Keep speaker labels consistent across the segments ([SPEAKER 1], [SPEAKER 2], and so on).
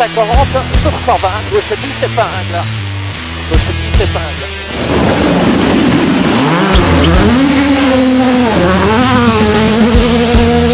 [SPEAKER 1] 240, 220, 210 épingles. 210 épingles.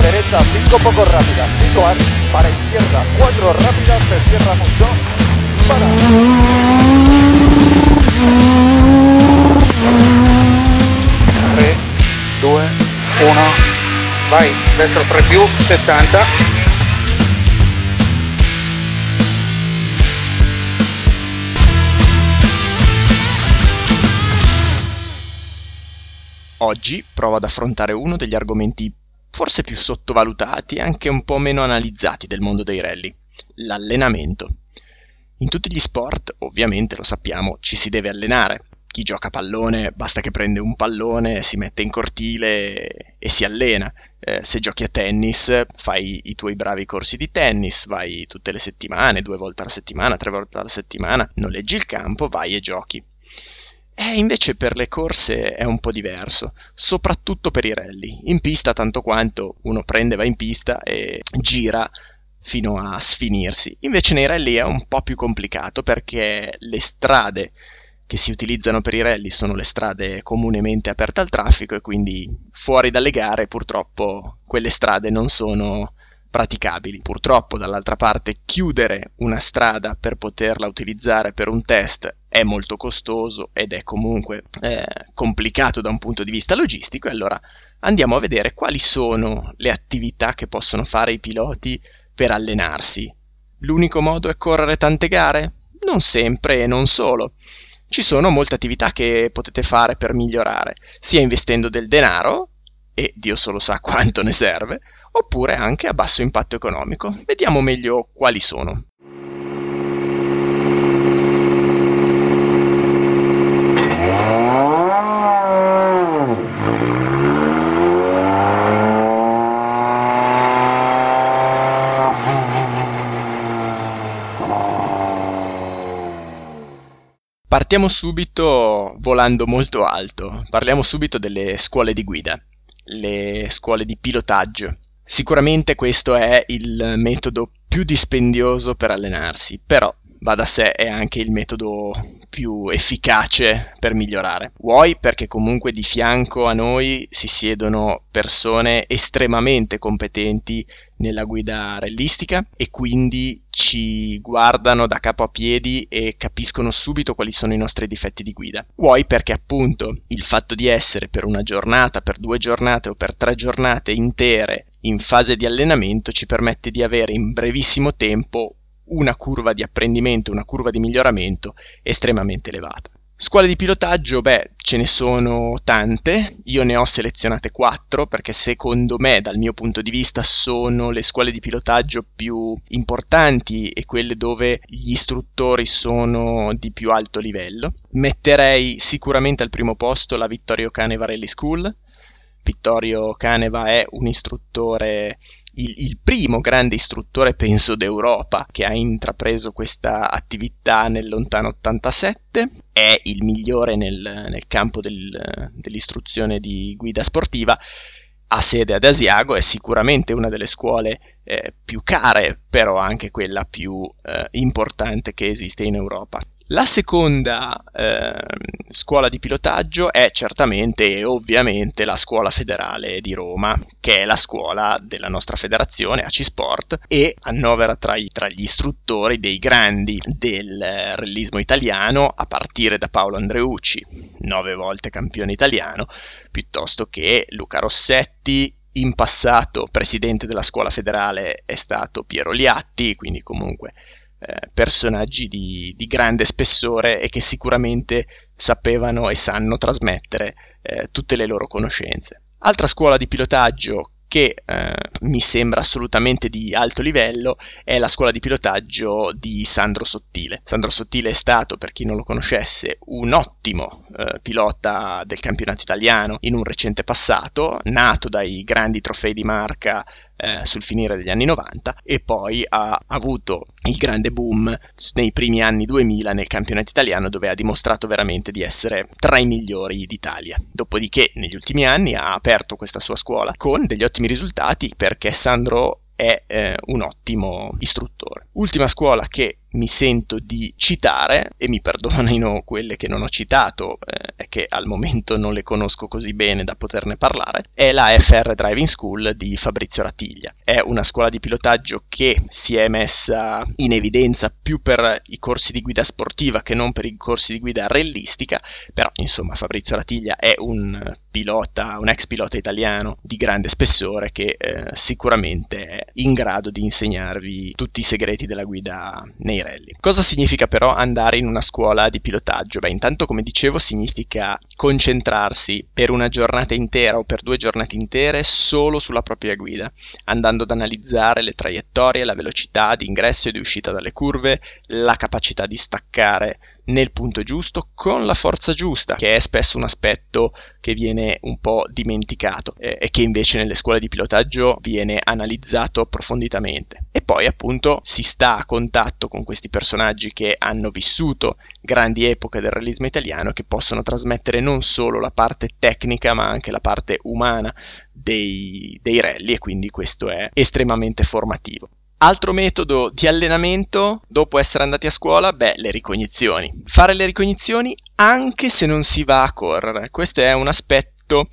[SPEAKER 1] Derecha 5 poco rápida, 5 as, para izquierda 4 rápidas, se cierra mucho. Para. 3, 2, 1, vai, destro 3 più, 70.
[SPEAKER 2] Oggi provo ad affrontare uno degli argomenti forse più sottovalutati e anche un po' meno analizzati del mondo dei rally, l'allenamento. In tutti gli sport, ovviamente lo sappiamo, ci si deve allenare. Chi gioca a pallone basta che prende un pallone, si mette in cortile e si allena. Eh, se giochi a tennis, fai i tuoi bravi corsi di tennis, vai tutte le settimane, due volte alla settimana, tre volte alla settimana, noleggi il campo, vai e giochi. E invece per le corse è un po' diverso, soprattutto per i rally. In pista tanto quanto uno prende, va in pista e gira fino a sfinirsi. Invece nei rally è un po' più complicato perché le strade che si utilizzano per i rally sono le strade comunemente aperte al traffico e quindi fuori dalle gare purtroppo quelle strade non sono praticabili. Purtroppo dall'altra parte chiudere una strada per poterla utilizzare per un test è molto costoso ed è comunque eh, complicato da un punto di vista logistico e allora andiamo a vedere quali sono le attività che possono fare i piloti per allenarsi. L'unico modo è correre tante gare? Non sempre e non solo. Ci sono molte attività che potete fare per migliorare, sia investendo del denaro, e Dio solo sa quanto ne serve, oppure anche a basso impatto economico. Vediamo meglio quali sono. Partiamo subito volando molto alto, parliamo subito delle scuole di guida, le scuole di pilotaggio. Sicuramente questo è il metodo più dispendioso per allenarsi, però va da sé è anche il metodo più efficace per migliorare. Vuoi perché comunque di fianco a noi si siedono persone estremamente competenti nella guida realistica e quindi ci guardano da capo a piedi e capiscono subito quali sono i nostri difetti di guida. Vuoi perché appunto il fatto di essere per una giornata, per due giornate o per tre giornate intere in fase di allenamento ci permette di avere in brevissimo tempo una curva di apprendimento, una curva di miglioramento estremamente elevata. Scuole di pilotaggio, beh, ce ne sono tante, io ne ho selezionate quattro perché secondo me, dal mio punto di vista, sono le scuole di pilotaggio più importanti e quelle dove gli istruttori sono di più alto livello. Metterei sicuramente al primo posto la Vittorio Caneva Rally School. Vittorio Caneva è un istruttore il, il, primo grande istruttore, penso, d'Europa che ha intrapreso questa attività nel lontano 87, è il migliore nel, nel campo del, dell'istruzione di guida sportiva, ha sede ad Asiago, è sicuramente una delle scuole eh, più care, però anche quella più eh, importante che esiste in Europa. La seconda eh, scuola di pilotaggio è certamente e ovviamente la Scuola Federale di Roma, che è la scuola della nostra federazione AC Sport e annovera tra, i, tra gli istruttori dei grandi del rellismo italiano, a partire da Paolo Andreucci, nove volte campione italiano, piuttosto che Luca Rossetti, in passato presidente della scuola federale è stato Piero Liatti, quindi comunque eh, personaggi di, di, grande spessore e che sicuramente sapevano e sanno trasmettere eh, tutte le loro conoscenze. Altra scuola di pilotaggio che eh, mi sembra assolutamente di alto livello è la scuola di pilotaggio di Sandro Sottile. Sandro Sottile è stato, per chi non lo conoscesse, un ottimo eh, pilota del campionato italiano in un recente passato, nato dai grandi trofei di marca eh, sul finire degli anni 90 e poi ha avuto il grande boom nei primi anni 2000 nel campionato italiano dove ha dimostrato veramente di essere tra i migliori d'Italia. Dopodiché negli ultimi anni ha aperto questa sua scuola con degli ottimi risultati perché Sandro è eh, un ottimo istruttore. Ultima scuola che mi sento di citare, e mi perdonino quelle che non ho citato eh, che al momento non le conosco così bene da poterne parlare, è la FR Driving School di Fabrizio Ratiglia. È una scuola di pilotaggio che si è messa in evidenza più per i corsi di guida sportiva che non per i corsi di guida rellistica, però insomma Fabrizio Ratiglia è un pilota, un ex pilota italiano di grande spessore che eh, sicuramente è in grado di insegnarvi tutti i segreti della guida nei rally. Cosa significa però andare in una scuola di pilotaggio? Beh, intanto come dicevo significa concentrarsi per una giornata intera o per due giornate intere solo sulla propria guida, andando ad analizzare le traiettorie, la velocità di ingresso e di uscita dalle curve, la capacità di staccare nel punto giusto con la forza giusta, che è spesso un aspetto che viene un po' dimenticato eh, e che invece nelle scuole di pilotaggio viene analizzato approfonditamente. E poi appunto si sta a contatto con questi personaggi che hanno vissuto grandi epoche del realismo italiano che possono trasmettere non solo la parte tecnica ma anche la parte umana dei, dei rally e quindi questo è estremamente formativo. Altro metodo di allenamento dopo essere andati a scuola? Beh, le ricognizioni. Fare le ricognizioni anche se non si va a correre. Questo è un aspetto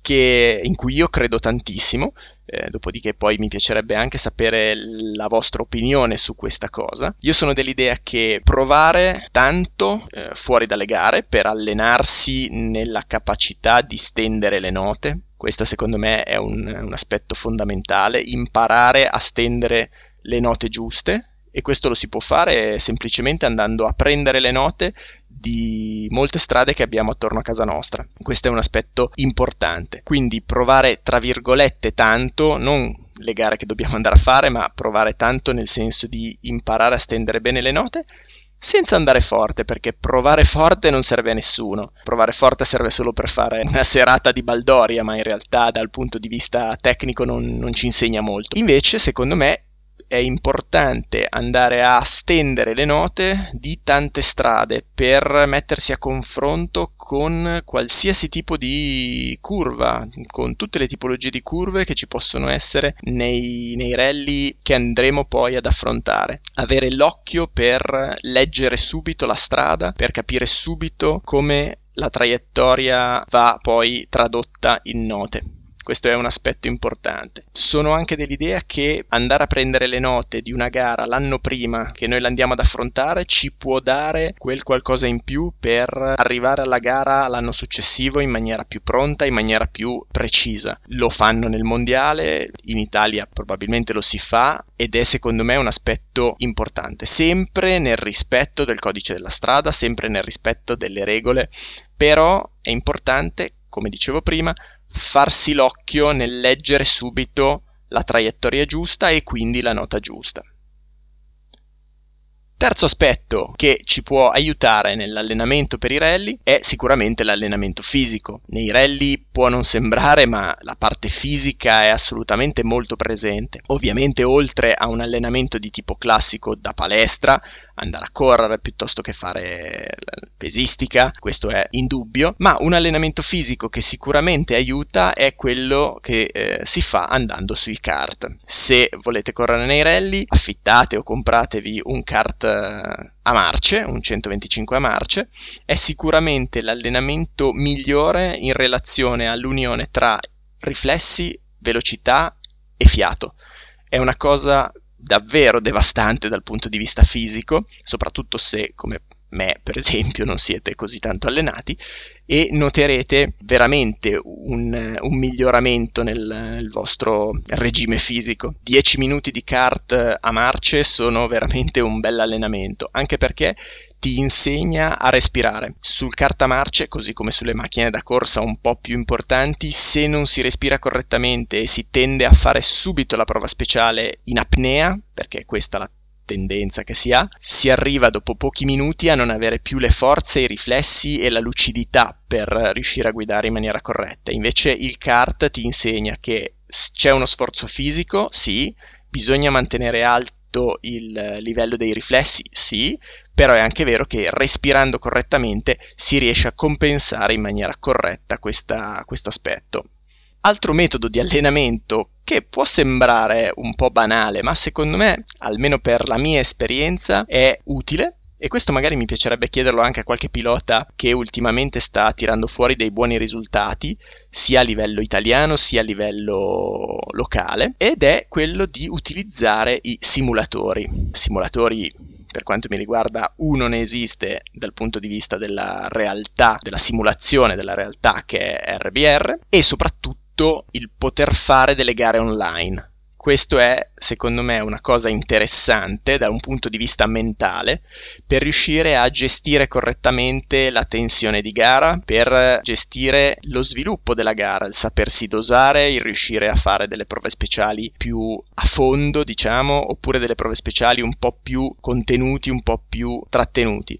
[SPEAKER 2] che, in cui io credo tantissimo. Eh, dopodiché poi mi piacerebbe anche sapere la vostra opinione su questa cosa. Io sono dell'idea che provare tanto eh, fuori dalle gare per allenarsi nella capacità di stendere le note, questo secondo me è un, un aspetto fondamentale, imparare a stendere le note giuste. E questo lo si può fare semplicemente andando a prendere le note di molte strade che abbiamo attorno a casa nostra. Questo è un aspetto importante. Quindi provare tra virgolette tanto, non le gare che dobbiamo andare a fare, ma provare tanto nel senso di imparare a stendere bene le note senza andare forte, perché provare forte non serve a nessuno. Provare forte serve solo per fare una serata di baldoria, ma in realtà dal punto di vista tecnico non, non ci insegna molto. Invece, secondo me, è importante andare a stendere le note di tante strade per mettersi a confronto con qualsiasi tipo di curva, con tutte le tipologie di curve che ci possono essere nei, nei rally che andremo poi ad affrontare. Avere l'occhio per leggere subito la strada, per capire subito come la traiettoria va poi tradotta in note. Questo è un aspetto importante. Sono anche dell'idea che andare a prendere le note di una gara l'anno prima che noi l'andiamo ad affrontare ci può dare quel qualcosa in più per arrivare alla gara l'anno successivo in maniera più pronta, in maniera più precisa. Lo fanno nel mondiale, in Italia probabilmente lo si fa ed è secondo me un aspetto importante, sempre nel rispetto del codice della strada, sempre nel rispetto delle regole, però è importante, come dicevo prima, farsi l'occhio nel leggere subito la traiettoria giusta e quindi la nota giusta. Terzo aspetto che ci può aiutare nell'allenamento per i rally è sicuramente l'allenamento fisico. Nei rally può non sembrare, ma la parte fisica è assolutamente molto presente. Ovviamente oltre a un allenamento di tipo classico da palestra, andare a correre piuttosto che fare pesistica, questo è indubbio, ma un allenamento fisico che sicuramente aiuta è quello che eh, si fa andando sui kart. Se volete correre nei rally, affittate o compratevi un kart eh, a marce, un 125 a marce, è sicuramente l'allenamento migliore in relazione all'unione tra riflessi, velocità e fiato. È una cosa davvero devastante dal punto di vista fisico, soprattutto se, come me per esempio, non siete così tanto allenati, e noterete veramente un, un miglioramento nel, nel, vostro regime fisico. 10 minuti di kart a marce sono veramente un bel allenamento, anche perché ti insegna a respirare. Sul kart a marce, così come sulle macchine da corsa un po' più importanti, se non si respira correttamente e si tende a fare subito la prova speciale in apnea, perché questa è la tendenza che si ha, si arriva dopo pochi minuti a non avere più le forze, i riflessi e la lucidità per riuscire a guidare in maniera corretta. Invece il kart ti insegna che c'è uno sforzo fisico, sì, bisogna mantenere alto il livello dei riflessi, sì, però è anche vero che respirando correttamente si riesce a compensare in maniera corretta questo aspetto. Altro metodo di allenamento che può sembrare un po' banale, ma secondo me, almeno per la mia esperienza, è utile e questo magari mi piacerebbe chiederlo anche a qualche pilota che ultimamente sta tirando fuori dei buoni risultati, sia a livello italiano sia a livello locale, ed è quello di utilizzare i simulatori. Simulatori per quanto mi riguarda, uno ne esiste dal punto di vista della realtà, della simulazione della realtà che è RBR, e soprattutto il poter fare delle gare online. Questo è, secondo me, una cosa interessante da un punto di vista mentale per riuscire a gestire correttamente la tensione di gara, per gestire lo sviluppo della gara, il sapersi dosare, il riuscire a fare delle prove speciali più a fondo, diciamo, oppure delle prove speciali un po' più contenuti, un po' più trattenuti.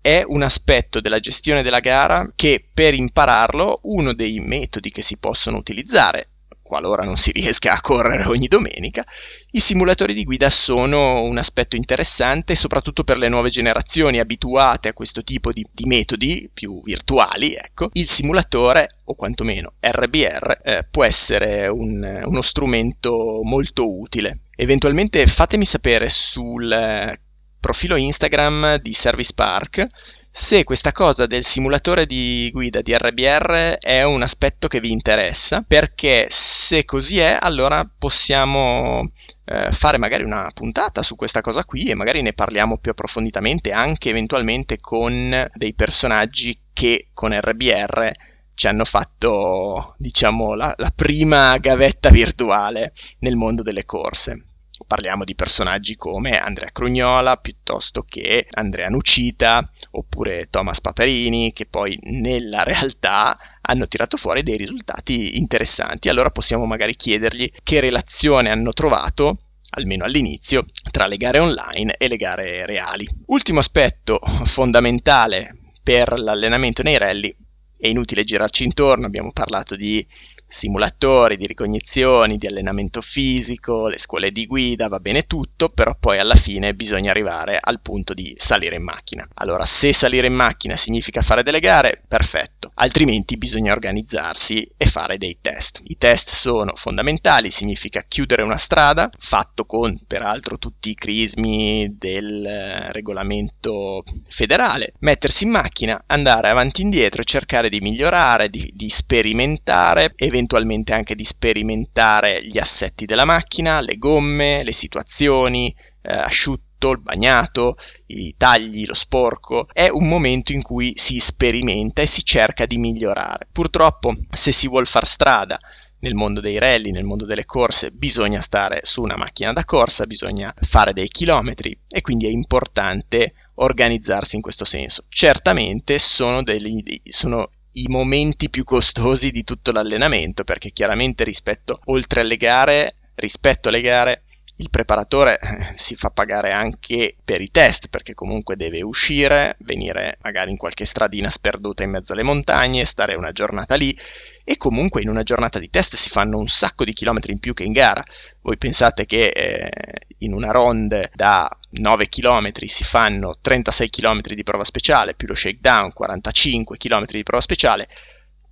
[SPEAKER 2] È un aspetto della gestione della gara che per impararlo uno dei metodi che si possono utilizzare qualora non si riesca a correre ogni domenica, i simulatori di guida sono un aspetto interessante soprattutto per le nuove generazioni abituate a questo tipo di, di metodi più virtuali. Ecco. Il simulatore, o quantomeno RBR, eh, può essere un, uno strumento molto utile. Eventualmente fatemi sapere sul eh, profilo Instagram di Service Park se questa cosa del simulatore di guida di RBR è un aspetto che vi interessa, perché se così è, allora possiamo eh, fare magari una puntata su questa cosa qui e magari ne parliamo più approfonditamente anche eventualmente con dei personaggi che con RBR ci hanno fatto, diciamo, la, la prima gavetta virtuale nel mondo delle corse parliamo di personaggi come Andrea Crugnola piuttosto che Andrea Nucita oppure Thomas Paperini che poi nella realtà hanno tirato fuori dei risultati interessanti. Allora possiamo magari chiedergli che relazione hanno trovato almeno all'inizio, tra le gare online e le gare reali. Ultimo aspetto fondamentale per l'allenamento nei rally, è inutile girarci intorno, abbiamo parlato di simulatori di ricognizioni, di allenamento fisico, le scuole di guida, va bene tutto, però poi alla fine bisogna arrivare al punto di salire in macchina. Allora, se salire in macchina significa fare delle gare, perfetto, altrimenti bisogna organizzarsi e fare dei test. I test sono fondamentali, significa chiudere una strada, fatto con peraltro tutti i crismi del regolamento federale, mettersi in macchina, andare avanti e indietro, cercare di migliorare, di, di sperimentare, eventualmente eventualmente anche di sperimentare gli assetti della macchina, le gomme, le situazioni, eh, asciutto, il bagnato, i tagli, lo sporco. È un momento in cui si sperimenta e si cerca di migliorare. Purtroppo, se si vuole far strada nel mondo dei rally, nel mondo delle corse, bisogna stare su una macchina da corsa, bisogna fare dei chilometri e quindi è importante organizzarsi in questo senso. Certamente sono, degli, sono i momenti più costosi di tutto l'allenamento, perché chiaramente rispetto, oltre alle gare, rispetto alle gare, il preparatore eh, si fa pagare anche per i test perché comunque deve uscire, venire magari in qualche stradina sperduta in mezzo alle montagne, stare una giornata lì e comunque in una giornata di test si fanno un sacco di chilometri in più che in gara. Voi pensate che eh, in una ronde da 9 km si fanno 36 km di prova speciale più lo shakedown, 45 km di prova speciale,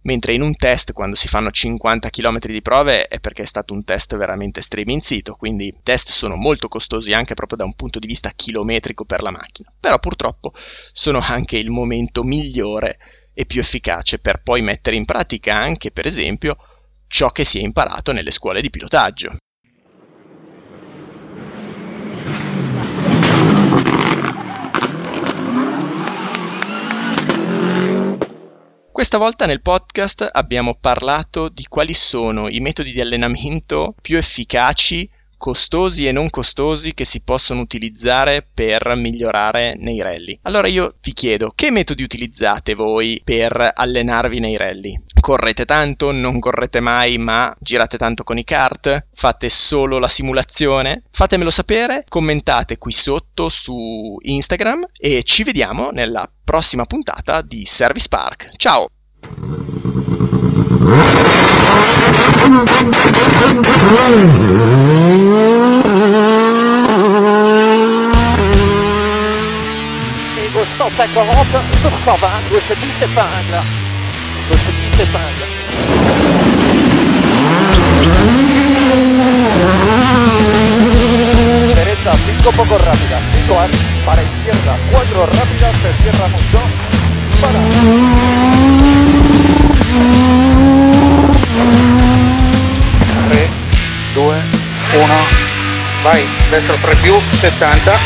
[SPEAKER 2] mentre in un test quando si fanno 50 km di prove è perché è stato un test veramente striminzito, quindi i test sono molto costosi anche proprio da un punto di vista chilometrico per la macchina, però purtroppo sono anche il momento migliore e più efficace per poi mettere in pratica anche per esempio ciò che si è imparato nelle scuole di pilotaggio. Questa volta nel podcast abbiamo parlato di quali sono i metodi di allenamento più efficaci, costosi e non costosi che si possono utilizzare per migliorare nei rally. Allora io vi chiedo, che metodi utilizzate voi per allenarvi nei rally? Correte tanto, non correte mai, ma girate tanto con i kart? Fate solo la simulazione? Fatemelo sapere, commentate qui sotto su Instagram e ci vediamo nella prossima puntata di Service Park. Ciao!
[SPEAKER 1] Et au 140 sur 120, gauche 10 épingle. Gauche 10 épingle. Derecha 5 poco rápida, situar, para izquierda 4 rápida, se cierra mucho, para.
[SPEAKER 3] 1, vai, destro 3 più, 70,